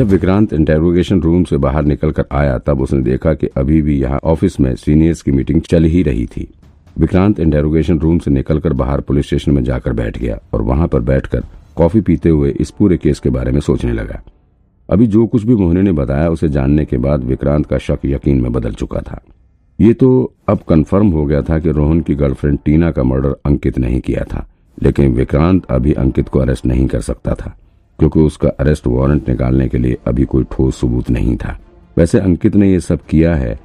जब Vikrant interrogation room से बाहर निकलकर आया, तब उसने देखा कि अभी भी यहाँ ऑफ़िस में सीनियर्स की मीटिंग चल ही रही थी। विक्रांत इंटेरोगेशन रूम से निकलकर बाहर पुलिस स्टेशन में जाकर बैठ गया और वहाँ पर बैठकर कॉफ़ी पीते हुए इस पूरे केस के बारे में सोचने लगा। अभी जो कुछ भी मोहिनी ने बताया, उसे जानने के बाद विक्रांत का शक यकीन में बदल चुका था। ये तो अब कंफर्म हो गया था कि रोहन की गर्लफ्रेंड टीना का मर्डर अंकित नहीं किया था, लेकिन विक्रांत अभी अंकित को अरेस्ट नहीं कर सकता था। क्योंकि उसका अरेस्ट वारंट निकालने के लिए अभी कोई ठोस सबूत नहीं था। वैसे अंकित ने ये सब किया है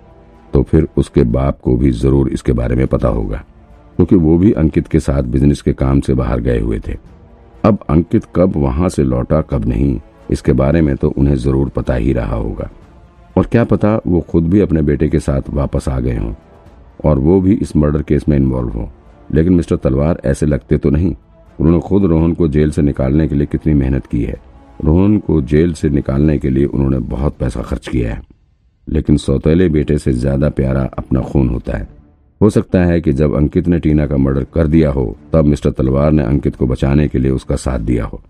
तो फिर उसके बाप को भी ज़रूर इसके बारे में पता होगा, क्योंकि वो भी अंकित के साथ बिज़नेस के काम से बाहर गए हुए थे। अब अंकित कब वहाँ से लौटा, कब नहीं, इसके बारे में तो उन्हें ज़रूर पता ही रहा होगा। और क्या पता वो खुद भी अपने बेटे के साथ वापस आ गए हों, और वो भी इस मर्डर केस में इन्वॉल्व हो। लेकिन मिस्टर तलवार ऐसे लगते तो नहीं। उन्होंने खुद रोहन को जेल से निकालने के लिए कितनी मेहनत की है। रोहन को जेल से निकालने के लिए उन्होंने बहुत पैसा खर्च किया है। लेकिन सौतेले बेटे से ज़्यादा प्यारा अपना खून होता है। हो सकता है कि जब अंकित ने टीना का मर्डर कर दिया हो, तब मिस्टर तलवार ने अंकित को बचाने के लिए उसका साथ दिया हो।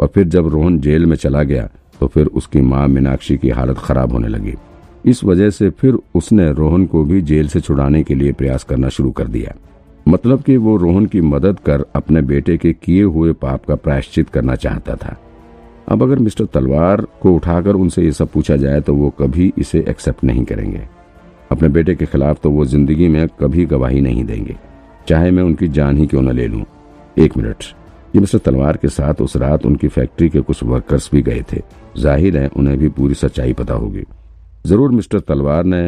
और फिर जब रोहन जेल में चला गया तो फिर उसकी माँ मीनाक्षी की हालत खराब होने लगी। इस वजह से फिर उसने रोहन को भी जेल से छुड़ाने के लिए प्रयास करना शुरू कर दिया। मतलब कि वो रोहन की मदद कर अपने बेटे के किए हुए पाप का प्रायश्चित करना चाहता था। अब अगर मिस्टर तलवार को उठाकर उनसे ये सब पूछा जाए तो वो कभी इसे एक्सेप्ट नहीं करेंगे। अपने बेटे के खिलाफ तो वो ज़िंदगी में कभी गवाही नहीं देंगे। चाहे मैं उनकी जान ही क्यों न ले लूँ। एक मिनट। ये मिस्टर तलवार के साथ उस रात उनकी फैक्ट्री के कुछ वर्कर्स भी गए थे। ज़ाहिर है उन्हें भी पूरी सच्चाई पता होगी। ज़रूर मिस्टर तलवार ने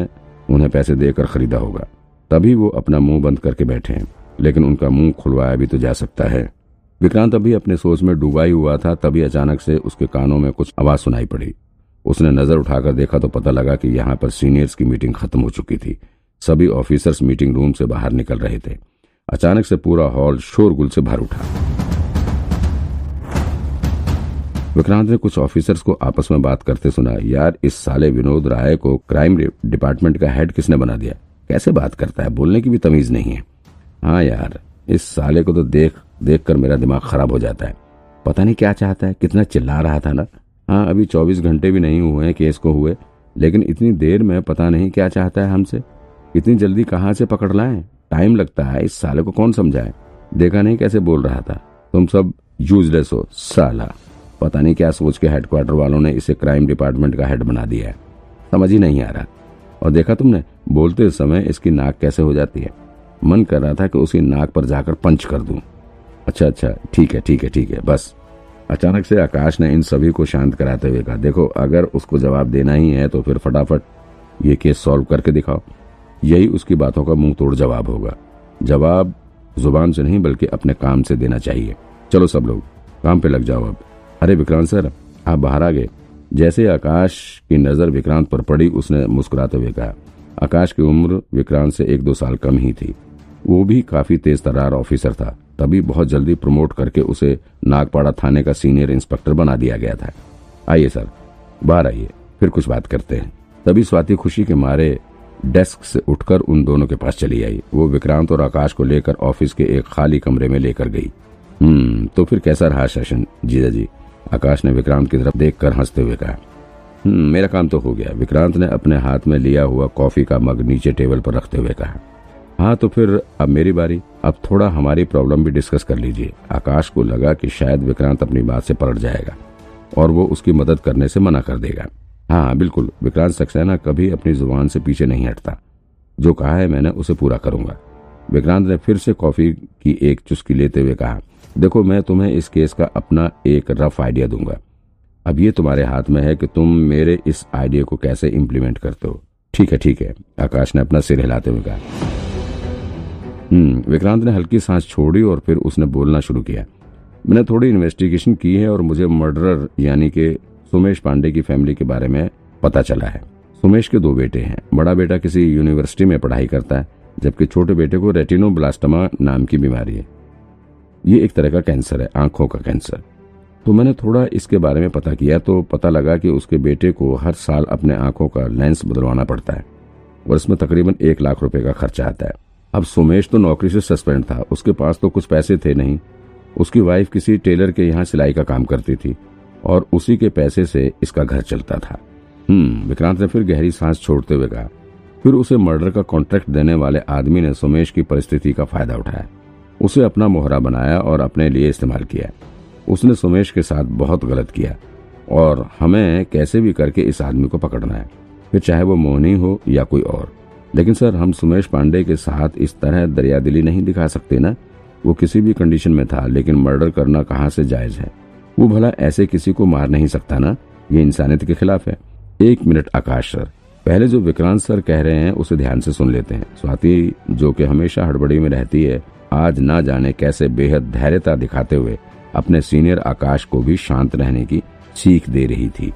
उन्हें पैसे देकर खरीदा होगा। तभी वो अपना मुँह बंद करके बैठे हैं। लेकिन उनका मुँह खुलवाया भी तो जा सकता है। विक्रांत अभी अपने सोच में डूबा ही हुआ था, तभी अचानक से उसके कानों में कुछ आवाज़ सुनाई पड़ी। उसने नज़र उठाकर देखा तो पता लगा कि यहाँ पर सीनियर्स की मीटिंग खत्म हो चुकी थी। सभी ऑफिसर्स मीटिंग रूम से बाहर निकल रहे थे। अचानक से पूरा हॉल शोरगुल से भर उठा। विक्रांत ने कुछ ऑफिसर्स को आपस में बात करते सुना, यार, इस साले विनोद राय को क्राइम डिपार्टमेंट का हेड किसने बना दिया? कैसे बात करता है? बोलने की भी तमीज नहीं है। हाँ यार, इस साले को तो देख देख कर मेरा दिमाग खराब हो जाता है। पता नहीं क्या चाहता है? कितना चिल्ला रहा था ना? हाँ अभी चौबीस घंटे भी नहीं हुए हैं केस को हुए, लेकिन इतनी देर में पता नहीं क्या चाहता है हमसे। इतनी जल्दी कहाँ से पकड़ लाए? टाइम लगता है, इस साले को कौन समझाए? देखा नहीं कैसे बोल रहा था। तुम सब यूजलेस हो, साला। पता नहीं क्या सोच के हेडक्वार्टर वालों ने इसे क्राइम डिपार्टमेंट का हेड बना दिया है। समझ ही नहीं आ रहा। और देखा तुमने, बोलते समय इसकी नाक कैसे हो जाती है। मन कर रहा था कि उसकी नाक पर जाकर पंच कर दूँ। अच्छा अच्छा ठीक है ठीक है ठीक है, बस। अचानक से आकाश ने इन सभी को शांत कराते हुए कहा, देखो, अगर उसको जवाब देना ही है तो फिर फटाफट ये केस सॉल्व करके दिखाओ। यही उसकी बातों का मुँह तोड़ जवाब होगा। जवाब ज़ुबान से नहीं, बल्कि अपने काम से देना चाहिए। चलो सब लोग, काम पे लग जाओ अब। अरे विक्रांत सर, आप बाहर आ गए। जैसे आकाश की नज़र विक्रांत पर पड़ी, उसने मुस्कुराते हुए कहा, आकाश की उम्र विक्रांत से एक दो साल कम ही थी। वो भी काफ़ी तेज तरार ऑफिसर था। तभी बहुत जल्दी प्रमोट करके उसे नागपाड़ा थाने का सीनियर इंस्पेक्टर बना दिया गया था। आइए सर, बाहर आइए, फिर कुछ बात करते हैं। तभी स्वाति खुशी के मारे डेस्क से उठकर उन दोनों के पास चली आई। वो विक्रांत और आकाश को लेकर ऑफ़िस के एक खाली कमरे में लेकर गई। हम्म तो फिर कैसा रहा सेशन? जीजा जी आकाश ने विक्रांत की तरफ़ देखकर हँसते हुए कहा हम्म मेरा काम तो हो गया। विक्रांत ने अपने हाथ में लिया हुआ कॉफ़ी का मग नीचे टेबल पर रखते हुए कहा हाँ तो फिर अब मेरी बारी। अब थोड़ा हमारी प्रॉब्लम भी डिस्कस कर लीजिए। आकाश को लगा कि शायद विक्रांत अपनी बात से पलट जाएगा और वो उसकी मदद करने से मना कर देगा। हाँ हाँ बिल्कुल। विक्रांत सक्सेना कभी अपनी ज़ुबान से पीछे नहीं हटता। जो कहा है मैंने उसे पूरा करूँगा। विक्रांत ने फिर से कॉफ़ी की एक चुस्की लेते हुए कहा देखो, मैं तुम्हें इस केस का अपना एक रफ आइडिया दूँगा। अब ये तुम्हारे हाथ में है कि तुम मेरे इस आइडिया को कैसे इम्प्लीमेंट करते हो। ठीक है ठीक है। आकाश ने अपना सिर हिलाते हुए कहा। हम्म विक्रांत ने हल्की सांस छोड़ी और फिर उसने बोलना शुरू किया। मैंने थोड़ी इन्वेस्टिगेशन की है और मुझे मर्डरर यानी कि सुमेश पांडे की फैमिली के बारे में पता चला है। सुमेश के दो बेटे हैं। बड़ा बेटा किसी यूनिवर्सिटी में पढ़ाई करता है, जबकि छोटे बेटे को रेटिनोब्लास्टमा नाम की बीमारी है। ये एक तरह का कैंसर है, आँखों का कैंसर। तो मैंने थोड़ा इसके बारे में पता किया तो पता लगा कि उसके बेटे को हर साल अपने आँखों का लेंस बदलवाना पड़ता है और इसमें तकरीबन एक लाख रुपए का खर्चा आता है। अब सुमेश तो नौकरी से सस्पेंड था, उसके पास तो कुछ पैसे थे नहीं। उसकी वाइफ किसी टेलर के यहाँ सिलाई का काम करती थी और उसी के पैसे से इसका घर चलता था। हम्म विक्रांत ने फिर गहरी सांस छोड़ते हुए कहा। फिर उसे मर्डर का कॉन्ट्रैक्ट देने वाले आदमी ने सुमेश की परिस्थिति का फ़ायदा उठाया। उसे अपना मोहरा बनाया और अपने लिए इस्तेमाल किया। उसने सुमेश के साथ बहुत गलत किया और हमें कैसे भी करके इस आदमी को पकड़ना है। फिर चाहे वो मोहनी हो या कोई और। लेकिन सर, हम सुमेश पांडे के साथ इस तरह दरियादिली नहीं दिखा सकते ना? वो किसी भी कंडीशन में था, लेकिन मर्डर करना कहाँ से जायज़ है? वो भला ऐसे किसी को मार नहीं सकता ना? ये इंसानियत के खिलाफ है। एक मिनट, आकाश सर। पहले जो विक्रांत सर कह रहे हैं, उसे ध्यान से सुन लेते हैं। स्वाति, जो कि हमेशा हड़बड़ी में रहती है आज ना जाने कैसे बेहद धैर्यता दिखाते हुए अपने सीनियर आकाश को भी शांत रहने की सीख दे रही थी।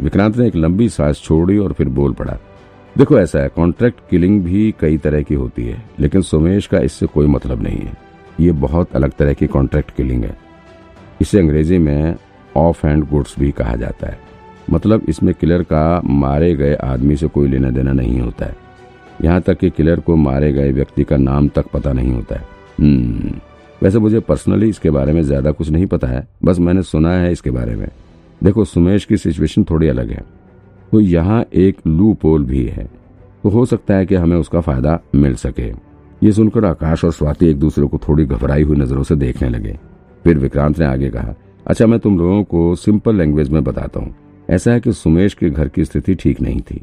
विक्रांत ने एक लंबी सांस छोड़ी और फिर बोल पड़ा, देखो, ऐसा है कॉन्ट्रैक्ट किलिंग भी कई तरह की होती है, लेकिन सुमेश का इससे कोई मतलब नहीं है। ये बहुत अलग तरह की कॉन्ट्रैक्ट किलिंग है। इसे अंग्रेज़ी में ऑफ़ हैंड गुड्स भी कहा जाता है। मतलब इसमें किलर का मारे गए आदमी से कोई लेना देना नहीं होता है। यहाँ तक कि किलर को मारे गए व्यक्ति का नाम तक पता नहीं होता है। हम्म, वैसे मुझे पर्सनली इसके बारे में ज़्यादा कुछ नहीं पता है बस मैंने सुना है इसके बारे में। देखो सुमेश की सिचुएशन थोड़ी अलग है। तो यहाँ एक लू पोल भी है। तो हो सकता है कि हमें उसका फ़ायदा मिल सके। ये सुनकर आकाश और स्वाति एक दूसरे को थोड़ी घबराई हुई नज़रों से देखने लगे। फिर विक्रांत ने आगे कहा अच्छा मैं तुम लोगों को सिंपल लैंग्वेज में बताता हूँ। ऐसा है कि सुमेश के घर की स्थिति ठीक नहीं थी।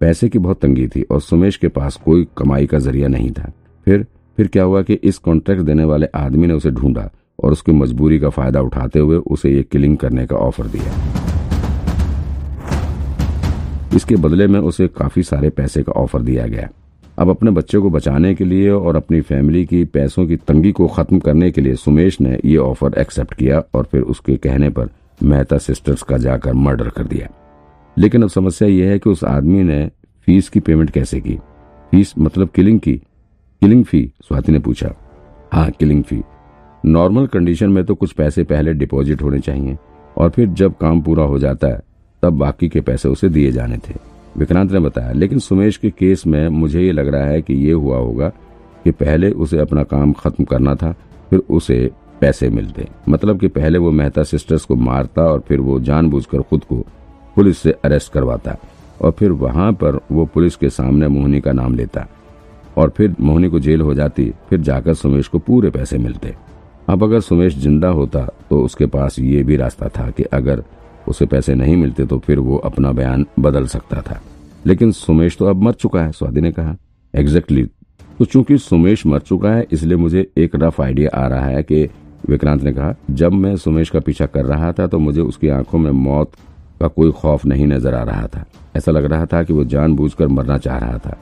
पैसे की बहुत तंगी थी और सुमेश के पास कोई कमाई का ज़रिया नहीं था। फिर फिर क्या हुआ कि इस कॉन्ट्रैक्ट देने वाले आदमी ने उसे ढूंढा और उसकी मजबूरी का फ़ायदा उठाते हुए उसे ये किलिंग करने का ऑफ़र दिया। इसके बदले में उसे काफ़ी सारे पैसे का ऑफ़र दिया गया। अब अपने बच्चे को बचाने के लिए और अपनी फैमिली की पैसों की तंगी को खत्म करने के लिए सुमेश ने ये ऑफ़र एक्सेप्ट किया और फिर उसके कहने पर मेहता सिस्टर्स का जाकर मर्डर कर दिया। लेकिन अब समस्या यह है कि उस आदमी ने फ़ीस की पेमेंट कैसे की? फ़ीस मतलब किलिंग की। किलिंग फ़ी, स्वाति ने पूछा। हाँ किलिंग फ़ी। नॉर्मल कंडीशन में तो कुछ पैसे पहले डिपॉजिट होने चाहिए और फिर जब काम पूरा हो जाता है, तब बाकी के पैसे उसे दिए जाने थे। विक्रांत ने बताया, लेकिन सुमेश के केस में मुझे ये लग रहा है कि ये हुआ होगा कि पहले उसे अपना काम खत्म करना था, फिर उसे पैसे मिलते। मतलब कि पहले वो मेहता सिस्टर्स को मारता और फिर वो जानबूझकर खुद को पुलिस से अरेस्ट करवाता और फिर वहाँ पर वो पुलिस के सामने मोहनी का नाम लेता और फिर मोहनी को जेल हो जाती, फिर जाकर सुमेश को पूरे पैसे मिलते। अब अगर सुमेश ज़िंदा होता तो उसके पास ये भी रास्ता था कि अगर उसे पैसे नहीं मिलते तो फिर वो अपना बयान बदल सकता था। लेकिन सुमेश तो अब मर चुका है, स्वाति ने कहा। एग्जैक्टली तो चूँकि सुमेश मर चुका है, इसलिए मुझे एक रफ आइडिया आ रहा है कि विक्रांत ने कहा, जब मैं सुमेश का पीछा कर रहा था तो मुझे उसकी आँखों में मौत का कोई खौफ नहीं नज़र आ रहा था। ऐसा लग रहा था कि वो जानबूझकर मरना चाह रहा था।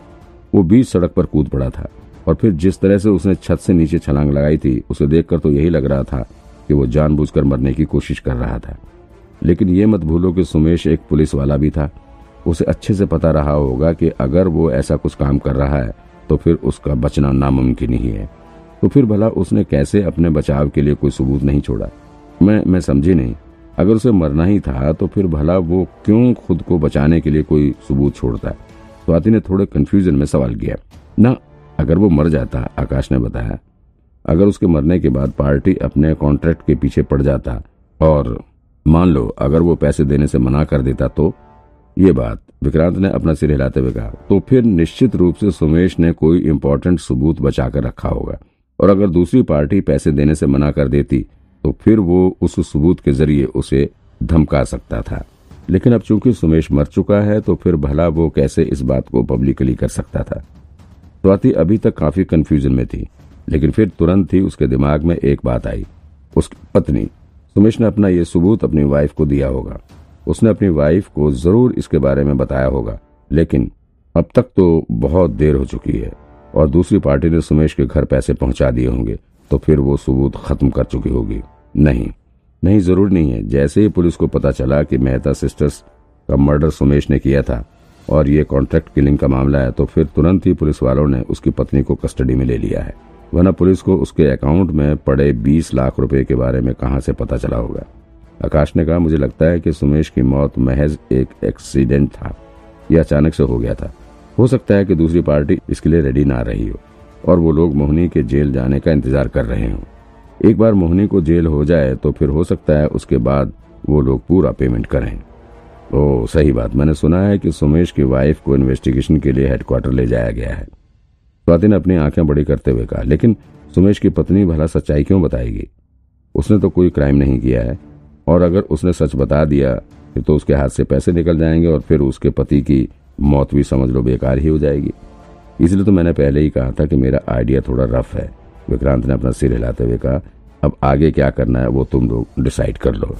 वो बीच सड़क पर कूद पड़ा था और फिर जिस तरह से उसने छत से नीचे छलांग लगाई थी, उसे देखकर तो यही लग रहा था कि वो जानबूझकर मरने की कोशिश कर रहा था। लेकिन ये मत भूलो कि सुमेश एक पुलिस वाला भी था। उसे अच्छे से पता रहा होगा कि अगर वो ऐसा कुछ काम कर रहा है तो फिर उसका बचना नामुमकिन ही है। तो फिर भला उसने कैसे अपने बचाव के लिए कोई सबूत नहीं छोड़ा? मैं मैं समझी नहीं। अगर उसे मरना ही था तो फिर भला वो क्यों खुद को बचाने के लिए कोई सबूत छोड़ता है? स्वाति ने थोड़े कंफ्यूजन में सवाल किया। ना, अगर वो मर जाता, आकाश ने बताया। अगर उसके मरने के बाद पार्टी अपने कॉन्ट्रैक्ट के पीछे पड़ जाता, और मान लो, अगर वो पैसे देने से मना कर देता तो ये बात विक्रांत ने अपना सिर हिलाते हुए कहा। तो फिर निश्चित रूप से सुमेश ने कोई इम्पोर्टेंट सबूत बचा कर रखा होगा। और अगर दूसरी पार्टी पैसे देने से मना कर देती तो फिर वो उस सबूत के ज़रिए उसे धमका सकता था। लेकिन अब चूँकि सुमेश मर चुका है तो फिर भला वो कैसे इस बात को पब्लिकली कर सकता था? स्वाति अभी तक काफ़ी कंफ्यूजन में थी, लेकिन फिर तुरंत ही उसके दिमाग में एक बात आई। उसकी पत्नी, सुमेश ने अपना ये सबूत अपनी वाइफ को दिया होगा। उसने अपनी वाइफ को ज़रूर इसके बारे में बताया होगा, लेकिन अब तक तो बहुत देर हो चुकी है, और दूसरी पार्टी ने सुमेश के घर पैसे पहुँचा दिए होंगे तो फिर वो सबूत खत्म कर चुकी होगी। नहीं नहीं, ज़रूर नहीं है। जैसे ही पुलिस को पता चला कि मेहता सिस्टर्स का मर्डर सुमेश ने किया था और ये कॉन्ट्रैक्ट किलिंग का मामला है तो फिर तुरंत ही पुलिस वालों ने उसकी पत्नी को कस्टडी में ले लिया है। वरना पुलिस को उसके अकाउंट में पड़े 20 लाख रुपए के बारे में कहाँ से पता चला होगा? आकाश ने कहा, मुझे लगता है कि सुमेश की मौत महज एक एक्सीडेंट था। यह अचानक से हो गया था। हो सकता है कि दूसरी पार्टी इसके लिए रेडी ना रही हो और वो लोग मोहनी के जेल जाने का इंतज़ार कर रहे हों। एक बार मोहनी को जेल हो जाए तो फिर हो सकता है उसके बाद वो लोग पूरा पेमेंट करें। ओ, सही बात। मैंने सुना है कि सुमेश की वाइफ को इन्वेस्टिगेशन के लिए हेडक्वार्टर ले जाया गया है। स्वाति ने अपनी आँखें बड़ी करते हुए कहा, लेकिन सुमेश की पत्नी भला सच्चाई क्यों बताएगी? उसने तो कोई क्राइम नहीं किया है। और अगर उसने सच बता दिया, फिर तो उसके हाथ से पैसे निकल जाएँगे और फिर उसके पति की मौत भी समझ लो बेकार ही हो जाएगी। इसलिए तो मैंने पहले ही कहा था कि मेरा आइडिया थोड़ा रफ है। विक्रांत ने अपना सिर हिलाते हुए कहा, अब आगे क्या करना है वो तुम लोग डिसाइड कर लो।